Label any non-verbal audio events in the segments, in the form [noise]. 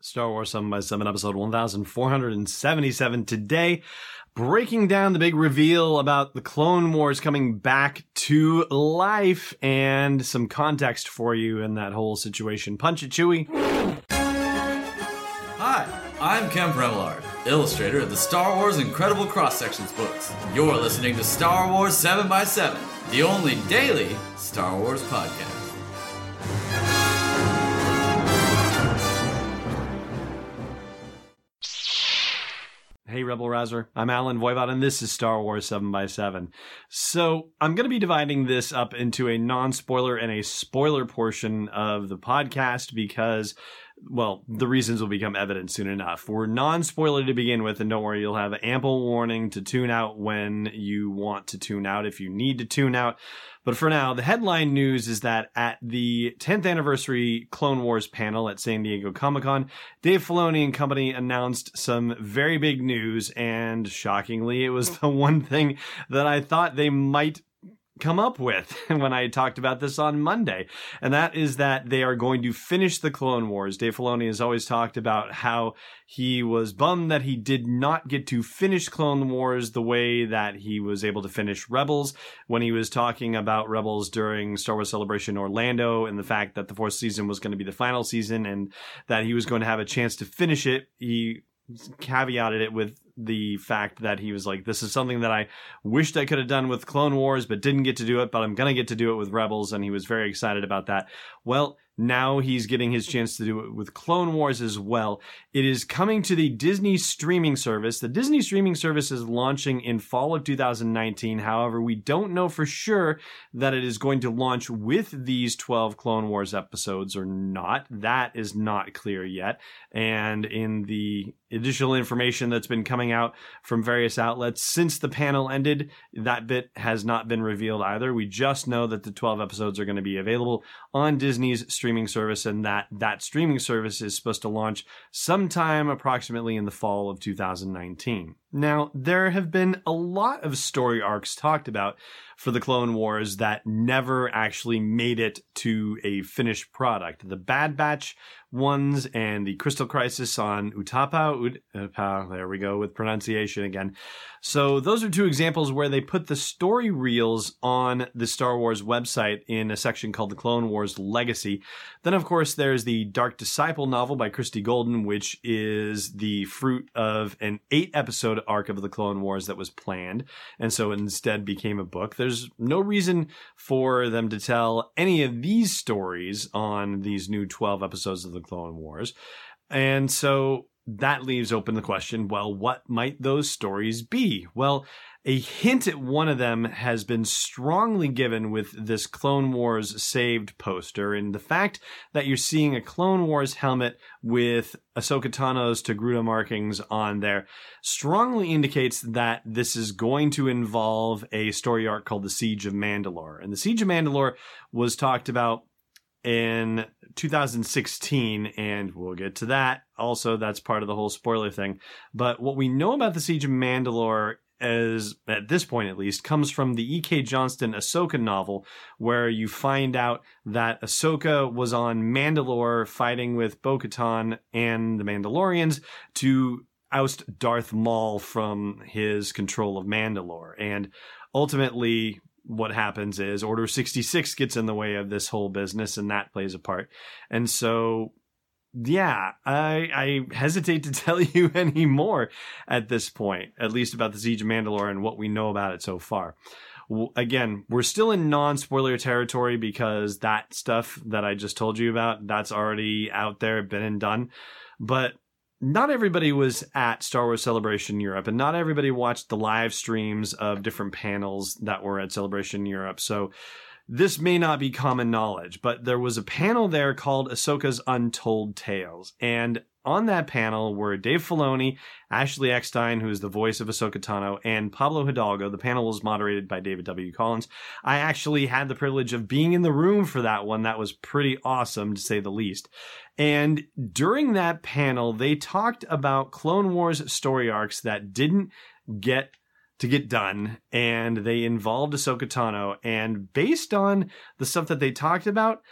Star Wars 7 by 7 episode 1477 today breaking down the big reveal about the Clone Wars coming back to life and some context for you in that whole situation. Punch it, Chewie. Hi, I'm Kemp Remillard, illustrator of the Star Wars Incredible Cross Sections books. You're listening to Star Wars 7 by 7 the only daily Star Wars podcast. Rebel Rouser. I'm Allen Voivod, and this is Star Wars 7 by 7 So, I'm going to be dividing this up into a non spoiler and a spoiler portion of the podcast because well, the reasons will become evident soon enough. We're non spoiler to begin with, and don't worry, you'll have ample warning to tune out when you want to tune out if you need to tune out. But for now, the headline news is that at the 10th anniversary Clone Wars panel at San Diego Comic Con, Dave Filoni and company announced some very big news, and shockingly, it was [laughs] the one thing that I thought they might come up with [laughs] when I talked about this on Monday. And that is that they are going to finish the Clone Wars. Dave Filoni has always talked about how he was bummed that he did not get to finish Clone Wars the way that he was able to finish Rebels when he was talking about Rebels during Star Wars Celebration Orlando and the fact that the fourth season was going to be the final season and that he was going to have a chance to finish it. He caveated it with the fact that he was like, this is something that I wished I could have done with Clone Wars, but didn't get to do it, but I'm going to get to do it with Rebels. And he was very excited about that. Well, now he's getting his chance to do it with Clone Wars as well. It is coming to the Disney streaming service. The Disney streaming service is launching in fall of 2019. However, we don't know for sure that it is going to launch with these 12 Clone Wars episodes or not. That is not clear yet. And in the additional information that's been coming out from various outlets since the panel ended, that bit has not been revealed either. We just know that the 12 episodes are going to be available on Disney's streaming streaming service, and that that streaming service is supposed to launch sometime approximately in the fall of 2019. Now, there have been a lot of story arcs talked about for the Clone Wars that never actually made it to a finished product. The Bad Batch ones and the Crystal Crisis on Utapau. Utapau, there we go with pronunciation again. So those are two examples where they put the story reels on the Star Wars website in a section called the Clone Wars Legacy. Then of course there's the Dark Disciple novel by Christie Golden, which is the fruit of an eight episode arc of the Clone Wars that was planned. And so instead became a book. There's no reason for them to tell any of these stories on these new 12 episodes of the Clone Wars. And so that leaves open the question well, what might those stories be? Well, a hint at one of them has been strongly given with this Clone Wars saved poster, and the fact that you're seeing a Clone Wars helmet with Ahsoka Tano's Togruta markings on there strongly indicates that this is going to involve a story arc called the Siege of Mandalore. And the Siege of Mandalore was talked about in 2016, and we'll get to that. Also, that's part of the whole spoiler thing. But what we know about the Siege of Mandalore as at this point at least comes from the E.K. Johnston Ahsoka novel, where you find out that Ahsoka was on Mandalore fighting with Bo-Katan and the Mandalorians to oust Darth Maul from his control of Mandalore, and ultimately what happens is Order 66 gets in the way of this whole business and that plays a part. And so yeah, I I hesitate to [laughs] tell you [laughs] any more at this point, at least about the Siege of Mandalore and what we know about it so far. Again, we're still in non-spoiler territory because that stuff that I just told you about, that's already out there, been and done. But not everybody was at Star Wars Celebration Europe, and not everybody watched the live streams of different panels that were at Celebration Europe. So this may not be common knowledge, but there was a panel there called Ahsoka's Untold Tales. And on that panel were Dave Filoni, Ashley Eckstein, who is the voice of Ahsoka Tano, and Pablo Hidalgo. The panel was moderated by David W. Collins. I actually had the privilege of being in the room for that one. That was pretty awesome, to say the least. And during that panel, they talked about Clone Wars story arcs that didn't get to get done, and they involved Ahsoka Tano. And based on the stuff that they talked about,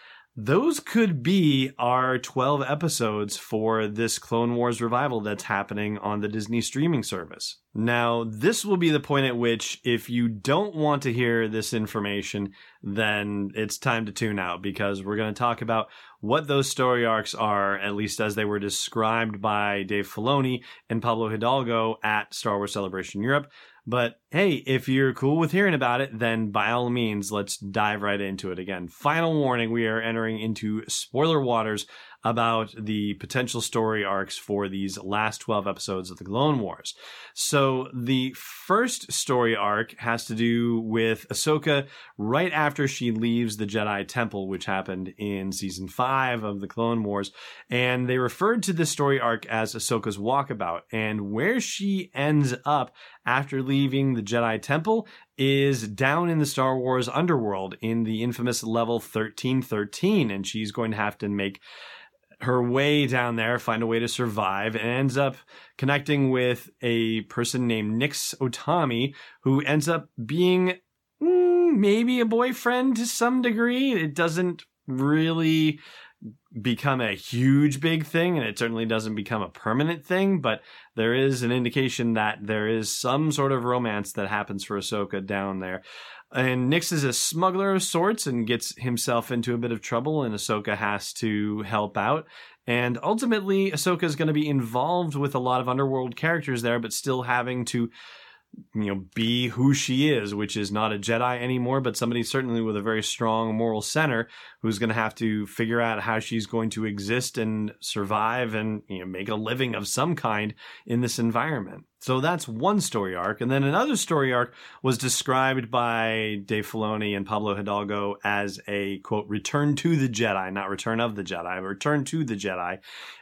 those could be our 12 episodes for this Clone Wars revival that's happening on the Disney streaming service. Now, this will be the point at which, if you don't want to hear this information, then it's time to tune out because we're going to talk about what those story arcs are, at least as they were described by Dave Filoni and Pablo Hidalgo at Star Wars Celebration Europe. But hey, if you're cool with hearing about it, then by all means, let's dive right into it again. Final warning we are entering into spoiler waters about the potential story arcs for these last 12 episodes of the Clone Wars. So the first story arc has to do with Ahsoka right after she leaves the Jedi Temple, which happened in season five of the Clone Wars. And they referred to this story arc as Ahsoka's walkabout. And where she ends up after leaving the Jedi Temple is down in the Star Wars underworld in the infamous level 1313. And she's going to have to make her way down there, find a way to survive, and ends up connecting with a person named Nyx Okami, who ends up being mm, maybe a boyfriend to some degree. It doesn't really become a huge big thing and it certainly doesn't become a permanent thing but there is an indication that there is some sort of romance that happens for Ahsoka down there and Nyx is a smuggler of sorts and gets himself into a bit of trouble, and Ahsoka has to help out. And ultimately, Ahsoka is going to be involved with a lot of underworld characters there, but still having to you know, be who she is, which is not a Jedi anymore, but somebody certainly with a very strong moral center who's going to have to figure out how she's going to exist and survive and you know, make a living of some kind in this environment. So that's one story arc. And then another story arc was described by Dave Filoni and Pablo Hidalgo as a quote, return to the Jedi, not return of the Jedi, return to the Jedi.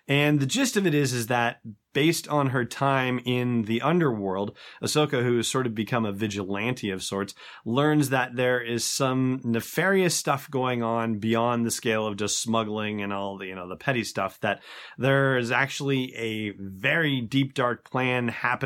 And the gist of it is, is that based on her time in the underworld, Ahsoka, who has sort of become a vigilante of sorts, learns that there is some nefarious stuff going on beyond the scale of just smuggling and all the, you know, the petty stuff, that there is actually a very deep, dark plan happening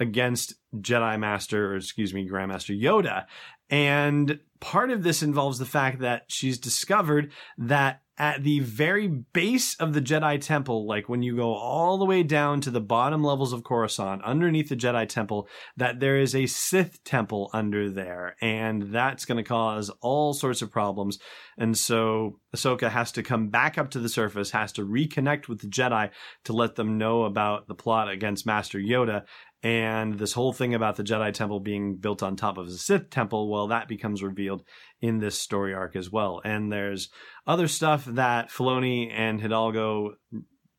against Jedi Master, or excuse me, Grandmaster Yoda. And part of this involves the fact that she's discovered that at the very base of the Jedi Temple, like when you go all the way down to the bottom levels of Coruscant, underneath the Jedi Temple, that there is a Sith temple under there, and that's going to cause all sorts of problems. And so Ahsoka has to come back up to the surface, has to reconnect with the Jedi to let them know about the plot against Master Yoda, and this whole thing about the Jedi Temple being built on top of a Sith Temple, well, that becomes revealed in this story arc as well. And there's other stuff that Filoni and Hidalgo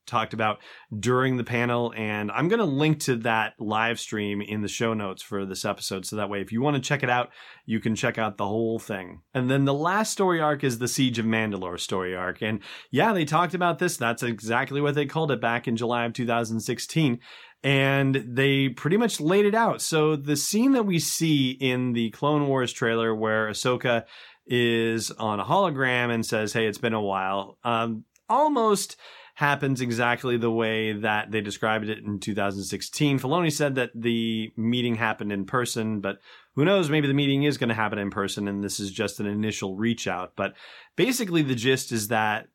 talked about during the panel and I'm going to link to that live stream in the show notes for this episode so that way if you want to check it out you can check out the whole thing. And then the last story arc is the Siege of Mandalore story arc and yeah they talked about this that's exactly what they called it back in July of 2016 and they pretty much laid it out. So the scene that we see in the Clone Wars trailer where Ahsoka is on a hologram and says, "Hey, it's been a while," um, almost happens exactly the way that they described it in 2016. Filoni said that the meeting happened in person, but who knows? Maybe the meeting is going to happen in person, and this is just an initial reach out. But basically, the gist is that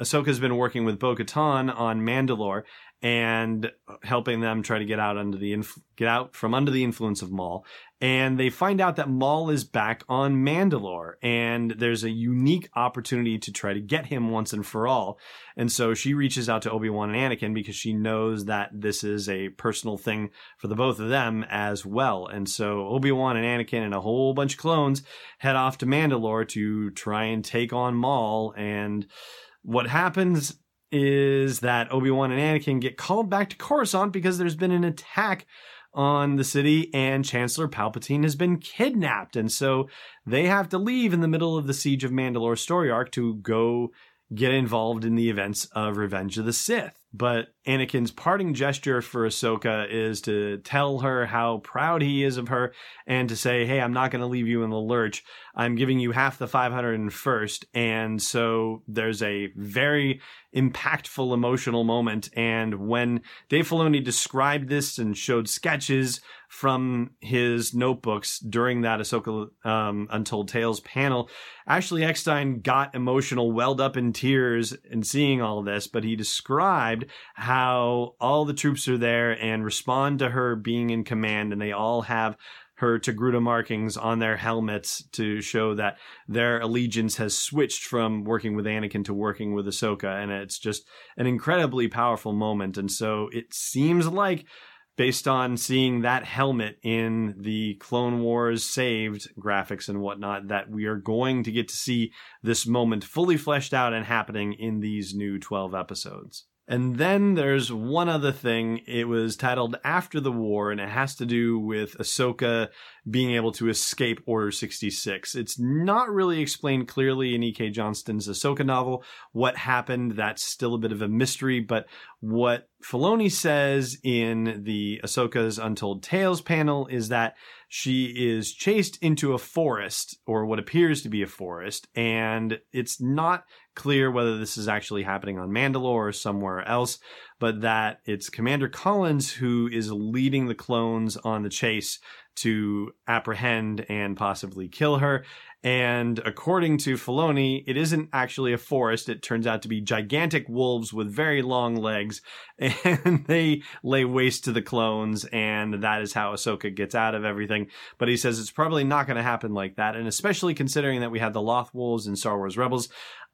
Ahsoka's been working with Bo Katan on Mandalore, and helping them try to get out under the inf- get out from under the influence of Maul. And they find out that Maul is back on Mandalore, and there's a unique opportunity to try to get him once and for all. And so she reaches out to Obi Wan and Anakin because she knows that this is a personal thing for the both of them as well. And so Obi Wan and Anakin and a whole bunch of clones head off to Mandalore to try and take on Maul. And what happens is that Obi-Wan and Anakin get called back to Coruscant because there's been an attack on the city and Chancellor Palpatine has been kidnapped. And so they have to leave in the middle of the Siege of Mandalore story arc to go get involved in the events of Revenge of the Sith. But Anakin's parting gesture for Ahsoka is to tell her how proud he is of her and to say, Hey, I'm not going to leave you in the lurch. I'm giving you half the 501st. And so there's a very impactful emotional moment. And when Dave Filoni described this and showed sketches from his notebooks during that Ahsoka um, Untold Tales panel, Ashley Eckstein got emotional, welled up in tears and seeing all this, but he described how all the troops are there and respond to her being in command, and they all have her Togruta markings on their helmets to show that their allegiance has switched from working with Anakin to working with Ahsoka. And it's just an incredibly powerful moment. And so it seems like based on seeing that helmet in the Clone Wars saved graphics and whatnot, that we are going to get to see this moment fully fleshed out and happening in these new 12 episodes. And then there's one other thing. It was titled After the War, and it has to do with Ahsoka being able to escape Order 66. It's not really explained clearly in E.K. Johnston's Ahsoka novel what happened. That's still a bit of a mystery, but what Filoni says in the Ahsoka's Untold Tales panel is that she is chased into a forest, or what appears to be a forest, and it's not clear whether this is actually happening on Mandalore or somewhere else, but that it's Commander Collins who is leading the clones on the chase to apprehend and possibly kill her. And according to Filoni, it isn't actually a forest. It turns out to be gigantic wolves with very long legs, [laughs] and they lay waste to the clones, and that is how Ahsoka gets out of everything. But he says it's probably not going to happen like that, and especially considering that we had the Loth Wolves in Star Wars Rebels,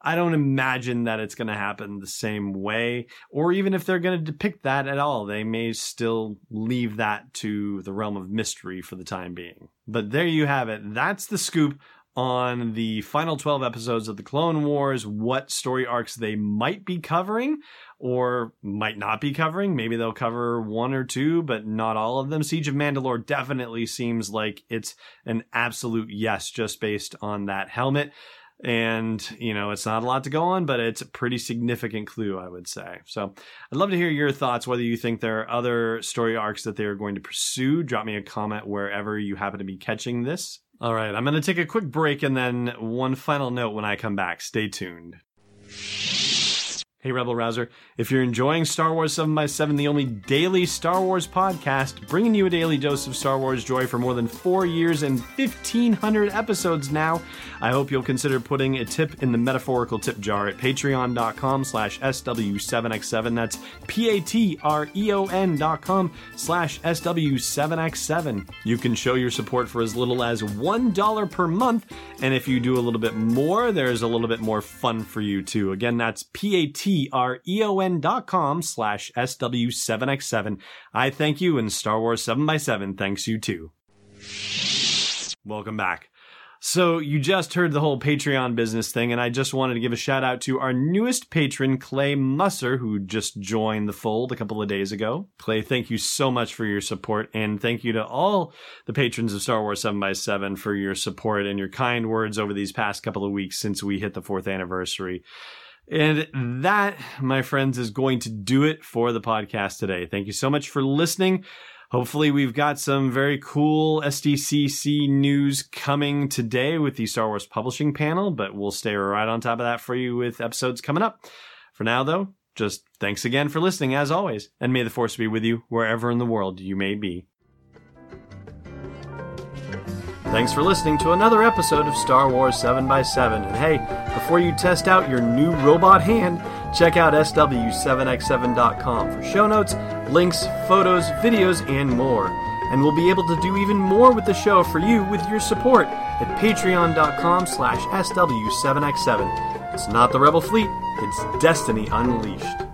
I don't imagine that it's going to happen the same way, or even if they're going to depict that at all, they may still leave that to the realm of mystery for the time being. But there you have it. That's the scoop on the final 12 episodes of the Clone Wars, what story arcs they might be covering or might not be covering. Maybe they'll cover one or two, but not all of them. Siege of Mandalore definitely seems like it's an absolute yes just based on that helmet and you know it's not a lot to go on but it's a pretty significant clue i would say. So i'd love to hear your thoughts whether you think there are other story arcs that they are going to pursue. Drop me a comment wherever you happen to be catching this. All right i'm going to take a quick break and then one final note when i come back. Stay tuned Hey, Rebel Rouser. If you're enjoying Star Wars 7x7, the only daily Star Wars podcast, bringing you a daily dose of Star Wars joy for more than four years and 1,500 episodes now, I hope you'll consider putting a tip in the metaphorical tip jar at patreon.com slash SW7x7. That's P-A-T-R-E-O-N dot com slash SW7x7. You can show your support for as little as $1 per month, and if you do a little bit more, there's a little bit more fun for you too. Again, that's P-A-T T-R-E-O-N dot com slash SW7X7. I thank you and Star Wars 7x7 thanks you too. Welcome back. So you just heard the whole Patreon business thing, and I just wanted to give a shout out to our newest patron, Clay Musser, who just joined the fold a couple of days ago. Clay, thank you so much for your support, and thank you to all the patrons of Star Wars 7x7 for your support and your kind words over these past couple of weeks since we hit the fourth anniversary. And that, my friends, is going to do it for the podcast today. Thank you so much for listening. Hopefully, we've got some very cool SDCC news coming today with the Star Wars Publishing panel, but we'll stay right on top of that for you with episodes coming up. For now, though, just thanks again for listening, as always, and may the Force be with you wherever in the world you may be. Thanks for listening to another episode of Star Wars 7x7. And hey, before you test out your new robot hand, check out SW7x7.com for show notes, links, photos, videos, and more. And we'll be able to do even more with the show for you with your support at patreon.com slash SW7x7. It's not the Rebel Fleet, it's Destiny Unleashed.